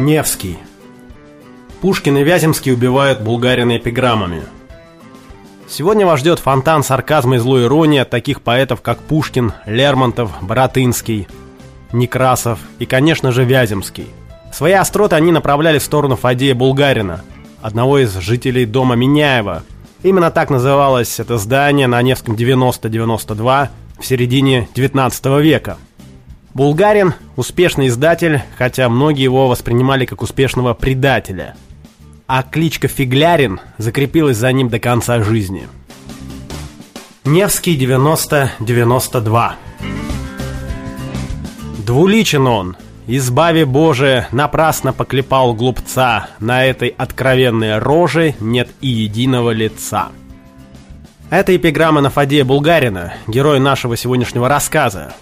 Невский. Пушкин и Вяземский убивают Булгарина эпиграммами. Сегодня вас ждет фонтан сарказма и злой иронии от таких поэтов, как Пушкин, Лермонтов, Боротынский, Некрасов и, конечно же, Вяземский. Свои остроты они направляли в сторону Фадея Булгарина, одного из жителей дома Миняева. Именно так называлось это здание на Невском 90-92 в середине 19 века – Булгарин – успешный издатель, хотя многие его воспринимали как успешного предателя. А кличка Фиглярин закрепилась за ним до конца жизни. Невский 90-92 Двуличен он, избави Боже, напрасно поклепал глупца, на этой откровенной роже нет и единого лица. Это эпиграмма на Фадея Булгарина, герой нашего сегодняшнего рассказа,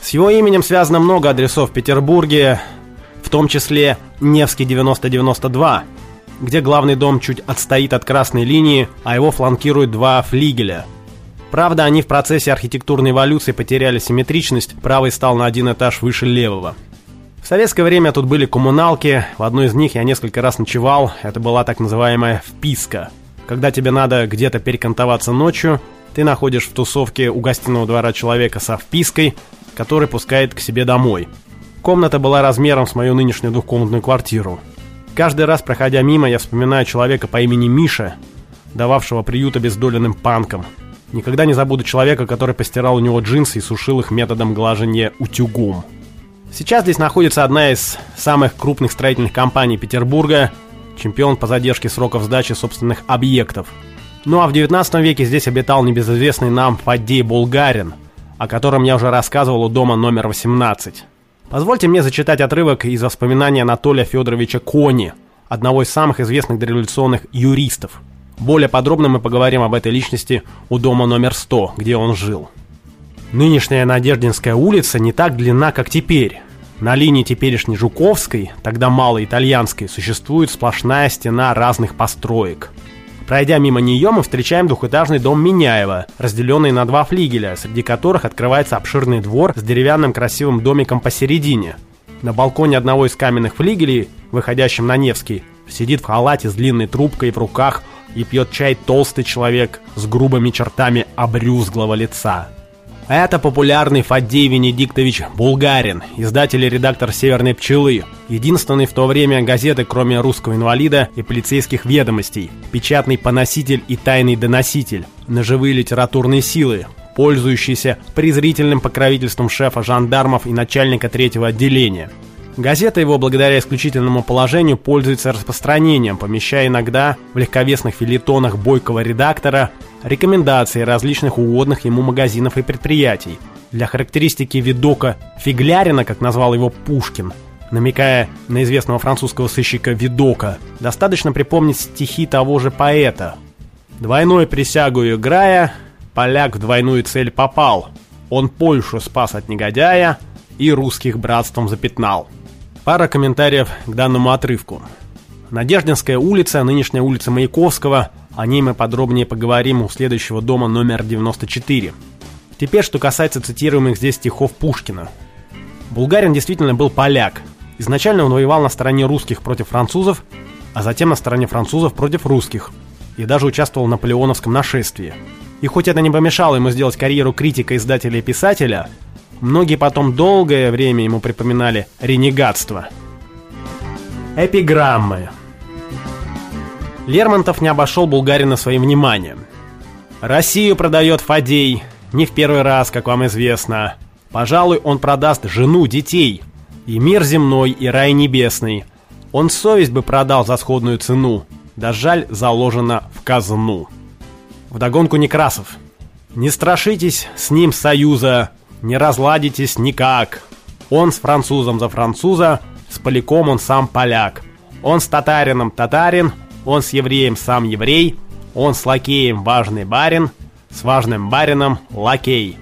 с его именем связано много адресов в Петербурге, в том числе Невский 9092, где главный дом чуть отстоит от красной линии, а его фланкируют два флигеля. Правда, они в процессе архитектурной эволюции потеряли симметричность, правый стал на один этаж выше левого. В советское время тут были коммуналки, в одной из них я несколько раз ночевал, это была так называемая «вписка». Когда тебе надо где-то перекантоваться ночью, ты находишь в тусовке у гостиного двора человека со впиской, который пускает к себе домой. Комната была размером с мою нынешнюю двухкомнатную квартиру. Каждый раз, проходя мимо, я вспоминаю человека по имени Миша, дававшего приют обездоленным панкам. Никогда не забуду человека, который постирал у него джинсы и сушил их методом глажения утюгом. Сейчас здесь находится одна из самых крупных строительных компаний Петербурга, чемпион по задержке сроков сдачи собственных объектов. Ну а в 19 веке здесь обитал небезызвестный нам Фаддей Булгарин – о котором я уже рассказывал у дома номер 18. Позвольте мне зачитать отрывок из воспоминаний Анатолия Федоровича Кони, одного из самых известных дореволюционных юристов. Более подробно мы поговорим об этой личности у дома номер 100, где он жил. Нынешняя Надеждинская улица не так длинна, как теперь. На линии теперешней Жуковской, тогда малой итальянской, существует сплошная стена разных построек – Пройдя мимо нее, мы встречаем двухэтажный дом Миняева, разделенный на два флигеля, среди которых открывается обширный двор с деревянным красивым домиком посередине. На балконе одного из каменных флигелей, выходящем на Невский, сидит в халате с длинной трубкой в руках и пьет чай толстый человек с грубыми чертами обрюзглого лица. Это популярный Фаддей Венедиктович Булгарин, издатель и редактор «Северной пчелы», единственный в то время газеты, кроме «Русского инвалида» и «Полицейских ведомостей», печатный поноситель и тайный доноситель, ножевые литературные силы, пользующийся презрительным покровительством шефа жандармов и начальника третьего отделения – Газета его, благодаря исключительному положению, пользуется распространением, помещая иногда в легковесных филитонах бойкого редактора рекомендации различных угодных ему магазинов и предприятий. Для характеристики видока Фиглярина, как назвал его Пушкин, намекая на известного французского сыщика Видока, достаточно припомнить стихи того же поэта. «Двойной присягу играя, поляк в двойную цель попал. Он Польшу спас от негодяя и русских братством запятнал». Пара комментариев к данному отрывку. Надеждинская улица, нынешняя улица Маяковского, о ней мы подробнее поговорим у следующего дома номер 94. Теперь, что касается цитируемых здесь стихов Пушкина. Булгарин действительно был поляк. Изначально он воевал на стороне русских против французов, а затем на стороне французов против русских, и даже участвовал в наполеоновском нашествии. И хоть это не помешало ему сделать карьеру критика, издателя и писателя, Многие потом долгое время ему припоминали ренегатство. Эпиграммы Лермонтов не обошел Булгарина своим вниманием. «Россию продает Фадей, не в первый раз, как вам известно. Пожалуй, он продаст жену, детей, и мир земной, и рай небесный. Он совесть бы продал за сходную цену, да жаль заложено в казну». Вдогонку Некрасов. «Не страшитесь с ним союза, не разладитесь никак. Он с французом за француза, с поляком он сам поляк. Он с татарином татарин, он с евреем сам еврей, он с лакеем важный барин, с важным барином лакей.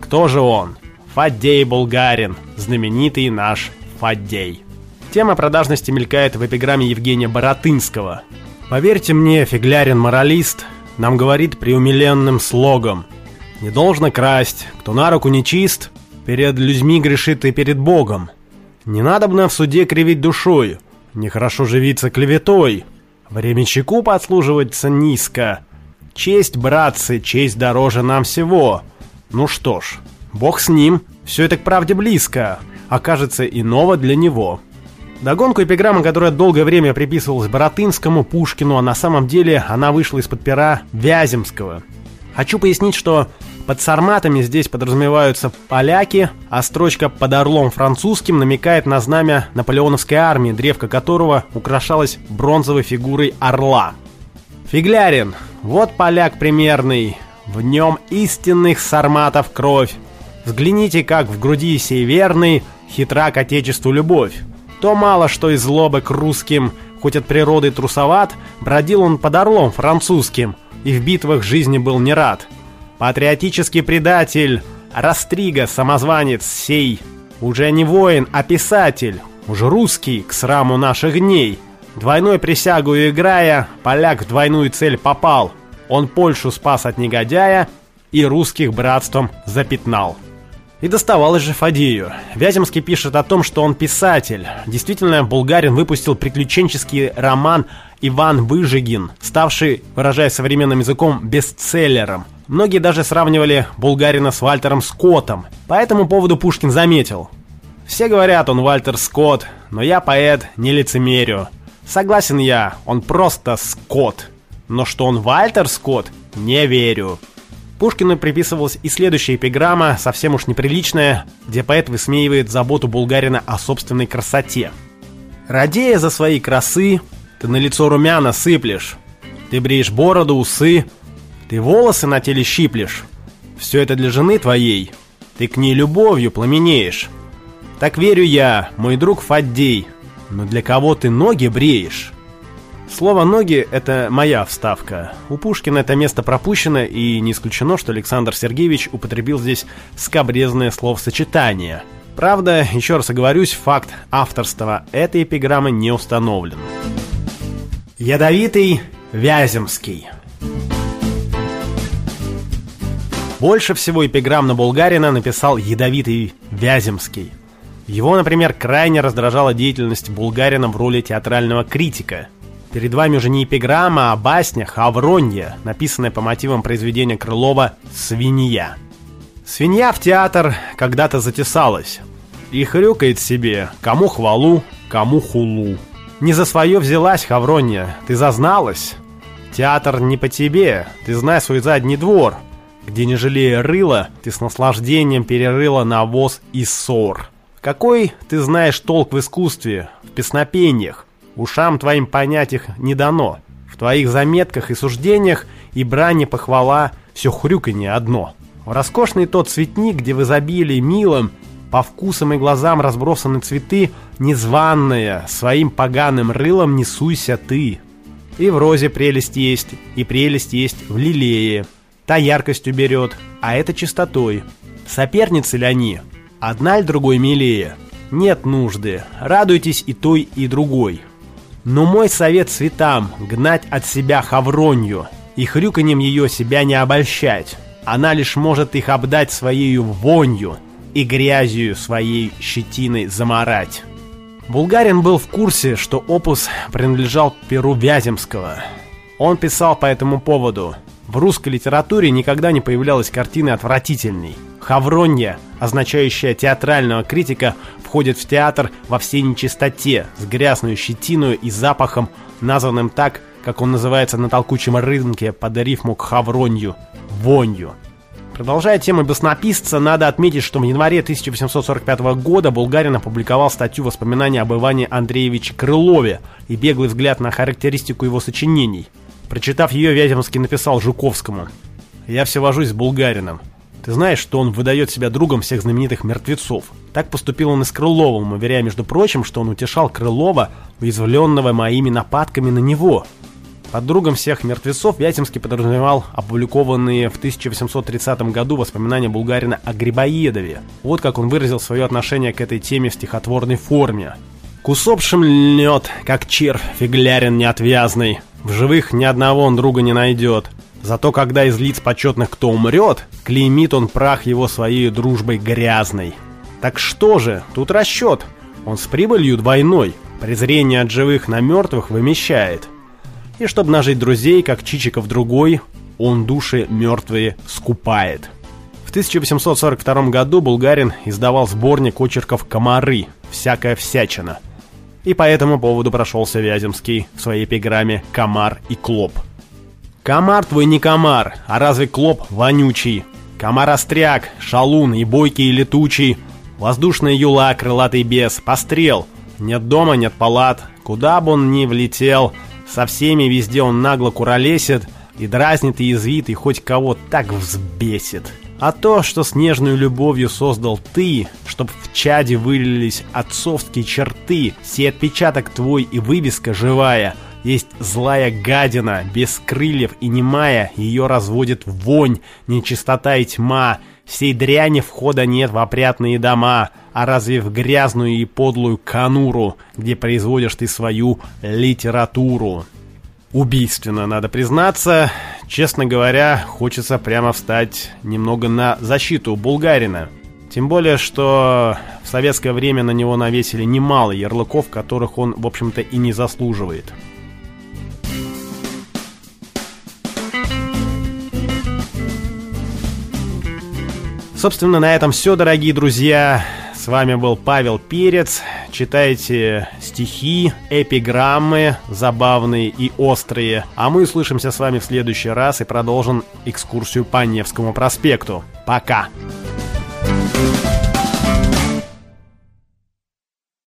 Кто же он? Фаддей Булгарин, знаменитый наш Фаддей. Тема продажности мелькает в эпиграмме Евгения Боротынского. Поверьте мне, фиглярин-моралист нам говорит преумиленным слогом – не должно красть, кто на руку не чист, перед людьми грешит и перед Богом. Не надо бы в суде кривить душой, Нехорошо живиться клеветой. Временщику подслуживаться низко. Честь, братцы, честь дороже нам всего. Ну что ж, бог с ним, все это к правде близко, окажется иного для него. Догонку эпиграммы, которая долгое время приписывалась Боротынскому, Пушкину, а на самом деле она вышла из-под пера Вяземского. Хочу пояснить, что под сарматами здесь подразумеваются поляки, а строчка «под орлом французским» намекает на знамя наполеоновской армии, древко которого украшалось бронзовой фигурой орла. Фиглярин, вот поляк примерный, в нем истинных сарматов кровь. Взгляните, как в груди сей верный, хитра к отечеству любовь. То мало что из злобы к русским, хоть от природы трусоват, бродил он под орлом французским, и в битвах жизни был не рад. Патриотический предатель, Растрига, самозванец сей, уже не воин, а писатель, уже русский, к сраму наших дней. Двойной присягу играя, поляк в двойную цель попал. Он Польшу спас от негодяя и русских братством запятнал. И доставалось же Фадею. Вяземский пишет о том, что он писатель. Действительно, Булгарин выпустил приключенческий роман «Иван Выжигин», ставший, выражаясь современным языком, бестселлером. Многие даже сравнивали Булгарина с Вальтером Скоттом. По этому поводу Пушкин заметил. «Все говорят, он Вальтер Скотт, но я поэт, не лицемерю. Согласен я, он просто Скотт. Но что он Вальтер Скотт, не верю». Пушкину приписывалась и следующая эпиграмма, совсем уж неприличная, где поэт высмеивает заботу Булгарина о собственной красоте. «Радея за свои красы, ты на лицо румяна сыплешь, ты бреешь бороду, усы, ты волосы на теле щиплешь. Все это для жены твоей, ты к ней любовью пламенеешь. Так верю я, мой друг Фаддей, но для кого ты ноги бреешь?» Слово «ноги» — это моя вставка. У Пушкина это место пропущено, и не исключено, что Александр Сергеевич употребил здесь скобрезное словосочетание. Правда, еще раз оговорюсь, факт авторства этой эпиграммы не установлен. Ядовитый Вяземский Больше всего эпиграмм на Булгарина написал ядовитый Вяземский. Его, например, крайне раздражала деятельность Булгарина в роли театрального критика – Перед вами уже не эпиграмма, а басня «Хавронья», написанная по мотивам произведения Крылова «Свинья». Свинья в театр когда-то затесалась и хрюкает себе, кому хвалу, кому хулу. Не за свое взялась, Хавронья, ты зазналась. Театр не по тебе, ты знай свой задний двор, где не жалея рыла, ты с наслаждением перерыла навоз и ссор. Какой ты знаешь толк в искусстве, в песнопениях, Ушам твоим понять их не дано. В твоих заметках и суждениях и брани похвала все хрюканье одно. В роскошный тот цветник, где в изобилии милом по вкусам и глазам разбросаны цветы, незваная, своим поганым рылом не суйся ты. И в розе прелесть есть, и прелесть есть в лилее. Та яркостью берет, а это чистотой. Соперницы ли они? Одна ли другой милее? Нет нужды, радуйтесь и той, и другой. Но мой совет цветам — гнать от себя хавронью и хрюканьем ее себя не обольщать. Она лишь может их обдать своей вонью и грязью своей щетиной заморать. Булгарин был в курсе, что опус принадлежал Перу Вяземского. Он писал по этому поводу. В русской литературе никогда не появлялась картины отвратительней. Хавронья, означающая театрального критика, входит в театр во всей нечистоте, с грязной щетиной и запахом, названным так, как он называется на толкучем рынке под рифму к хавронью – вонью. Продолжая тему баснописца, надо отметить, что в январе 1845 года Булгарин опубликовал статью воспоминаний об Иване Андреевиче Крылове и беглый взгляд на характеристику его сочинений. Прочитав ее, Вяземский написал Жуковскому «Я все вожусь с Булгарином. Ты знаешь, что он выдает себя другом всех знаменитых мертвецов. Так поступил он и с Крыловым, уверяя, между прочим, что он утешал Крылова, уязвленного моими нападками на него. Под другом всех мертвецов Вяземский подразумевал опубликованные в 1830 году воспоминания Булгарина о Грибоедове. Вот как он выразил свое отношение к этой теме в стихотворной форме. «К усопшим льнет, как червь, фиглярин неотвязный. В живых ни одного он друга не найдет. Зато когда из лиц почетных кто умрет, клеймит он прах его своей дружбой грязной. Так что же, тут расчет. Он с прибылью двойной. презрение от живых на мертвых вымещает. И чтобы нажить друзей, как Чичиков другой, он души мертвые скупает. В 1842 году Булгарин издавал сборник очерков «Комары. Всякая всячина». И по этому поводу прошелся Вяземский в своей эпиграмме «Комар и клоп». Комар твой не комар, а разве клоп вонючий? Комар-остряк, шалун и бойкий и летучий, воздушная юла, крылатый бес, пострел. Нет дома, нет палат, куда бы он ни влетел, со всеми везде он нагло куролесит и дразнит и язвит, и хоть кого так взбесит. А то, что с нежной любовью создал ты, чтоб в чаде вылились отцовские черты, сей отпечаток твой и вывеска живая — есть злая гадина, без крыльев и немая, ее разводит вонь, нечистота и тьма. Всей дряни входа нет в опрятные дома, а разве в грязную и подлую кануру, где производишь ты свою литературу? Убийственно, надо признаться. Честно говоря, хочется прямо встать немного на защиту Булгарина. Тем более, что в советское время на него навесили немало ярлыков, которых он, в общем-то, и не заслуживает. Собственно, на этом все, дорогие друзья. С вами был Павел Перец. Читайте стихи, эпиграммы забавные и острые. А мы услышимся с вами в следующий раз и продолжим экскурсию по Невскому проспекту. Пока!